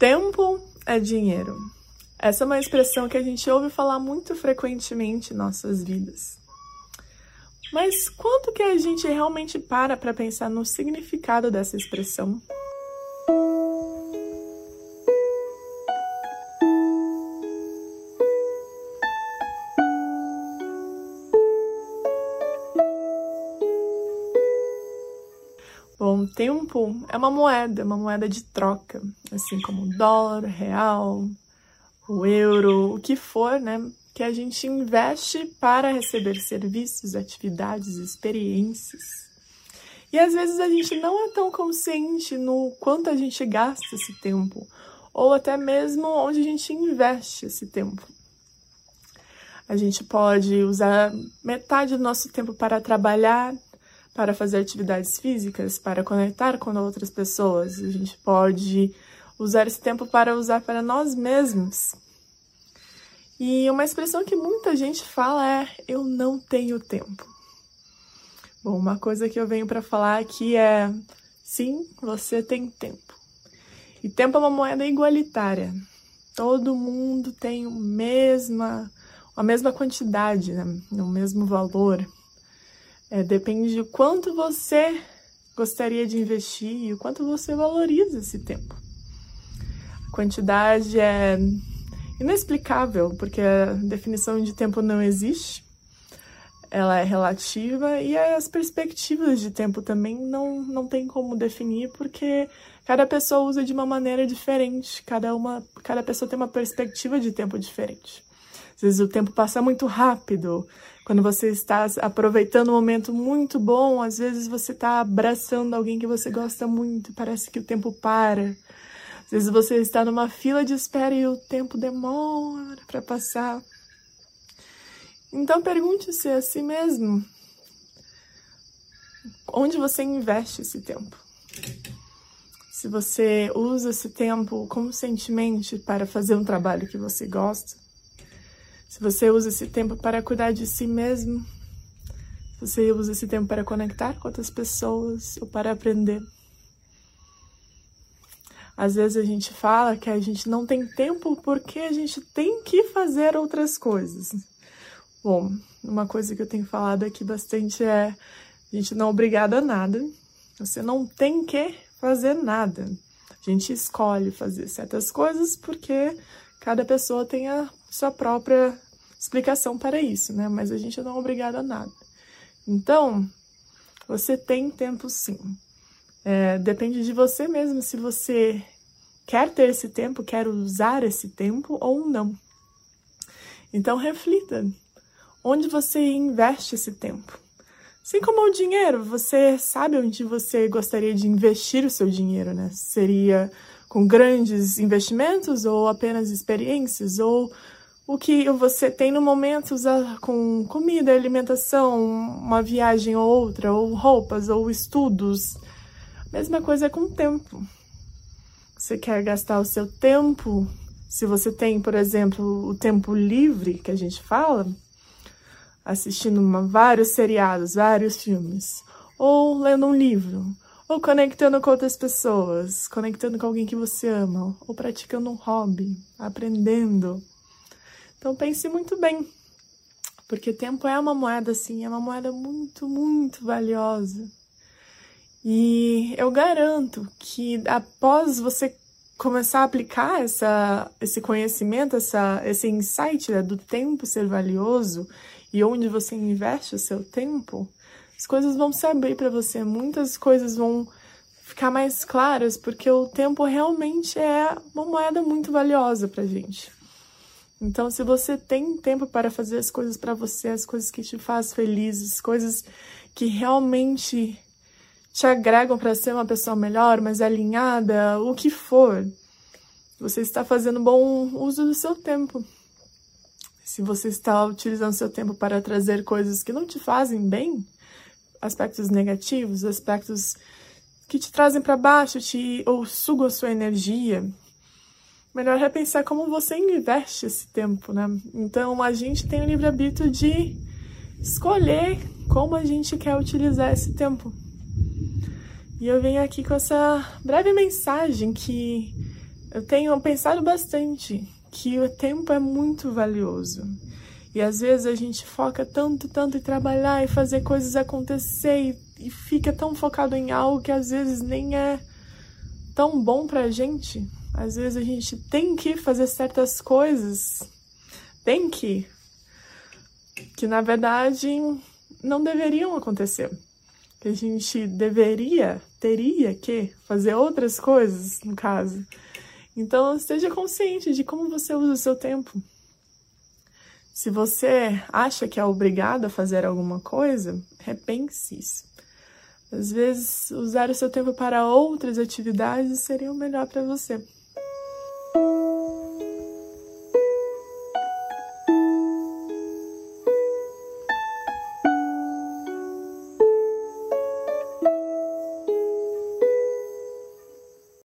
Tempo é dinheiro. Essa é uma expressão que a gente ouve falar muito frequentemente em nossas vidas. Mas quanto que a gente realmente para para pensar no significado dessa expressão? Bom, tempo é uma moeda, uma moeda de troca, assim como dólar, real, o euro, o que for, né? Que a gente investe para receber serviços, atividades, experiências. E às vezes a gente não é tão consciente no quanto a gente gasta esse tempo, ou até mesmo onde a gente investe esse tempo. A gente pode usar metade do nosso tempo para trabalhar, para fazer atividades físicas, para conectar com outras pessoas. A gente pode usar esse tempo para usar para nós mesmos. E uma expressão que muita gente fala é: eu não tenho tempo. Bom, uma coisa que eu venho para falar aqui é: sim, você tem tempo. E tempo é uma moeda igualitária. Todo mundo tem o mesma, a mesma quantidade, né? o mesmo valor. É, depende de quanto você gostaria de investir e o quanto você valoriza esse tempo. A quantidade é inexplicável, porque a definição de tempo não existe, ela é relativa e as perspectivas de tempo também não, não tem como definir, porque cada pessoa usa de uma maneira diferente, cada, uma, cada pessoa tem uma perspectiva de tempo diferente. Às vezes o tempo passa muito rápido, quando você está aproveitando um momento muito bom, às vezes você está abraçando alguém que você gosta muito, parece que o tempo para. Às vezes você está numa fila de espera e o tempo demora para passar. Então pergunte-se a si mesmo: onde você investe esse tempo? Se você usa esse tempo conscientemente para fazer um trabalho que você gosta, se você usa esse tempo para cuidar de si mesmo, se você usa esse tempo para conectar com outras pessoas ou para aprender. Às vezes a gente fala que a gente não tem tempo porque a gente tem que fazer outras coisas. Bom, uma coisa que eu tenho falado aqui bastante é: a gente não é obrigado a nada, você não tem que fazer nada. A gente escolhe fazer certas coisas porque cada pessoa tem a sua própria explicação para isso, né? Mas a gente não é obrigado a nada. Então, você tem tempo sim. É, depende de você mesmo se você quer ter esse tempo, quer usar esse tempo ou não. Então, reflita. Onde você investe esse tempo? Assim como o dinheiro, você sabe onde você gostaria de investir o seu dinheiro, né? Seria com grandes investimentos ou apenas experiências ou o que você tem no momento com comida, alimentação, uma viagem ou outra, ou roupas, ou estudos. Mesma coisa com o tempo. Você quer gastar o seu tempo, se você tem, por exemplo, o tempo livre que a gente fala, assistindo uma, vários seriados, vários filmes, ou lendo um livro, ou conectando com outras pessoas, conectando com alguém que você ama, ou praticando um hobby, aprendendo. Então pense muito bem, porque tempo é uma moeda assim, é uma moeda muito, muito valiosa. E eu garanto que após você começar a aplicar essa, esse conhecimento, essa, esse insight né, do tempo ser valioso e onde você investe o seu tempo, as coisas vão se abrir para você, muitas coisas vão ficar mais claras, porque o tempo realmente é uma moeda muito valiosa para gente. Então, se você tem tempo para fazer as coisas para você, as coisas que te fazem feliz, as coisas que realmente te agregam para ser uma pessoa melhor, mais alinhada, o que for, você está fazendo bom uso do seu tempo. Se você está utilizando seu tempo para trazer coisas que não te fazem bem, aspectos negativos, aspectos que te trazem para baixo, te ou sugam a sua energia, melhor repensar como você investe esse tempo, né? Então a gente tem o livre-arbítrio de escolher como a gente quer utilizar esse tempo. E eu venho aqui com essa breve mensagem que Eu tenho pensado bastante que o tempo é muito valioso. E às vezes a gente foca tanto, tanto em trabalhar e fazer coisas acontecer e, e fica tão focado em algo que às vezes nem é tão bom pra gente. Às vezes a gente tem que fazer certas coisas, tem que, que na verdade não deveriam acontecer. Que a gente deveria, teria que fazer outras coisas, no caso. Então, esteja consciente de como você usa o seu tempo. Se você acha que é obrigado a fazer alguma coisa, repense isso. Às vezes, usar o seu tempo para outras atividades seria o melhor para você. Música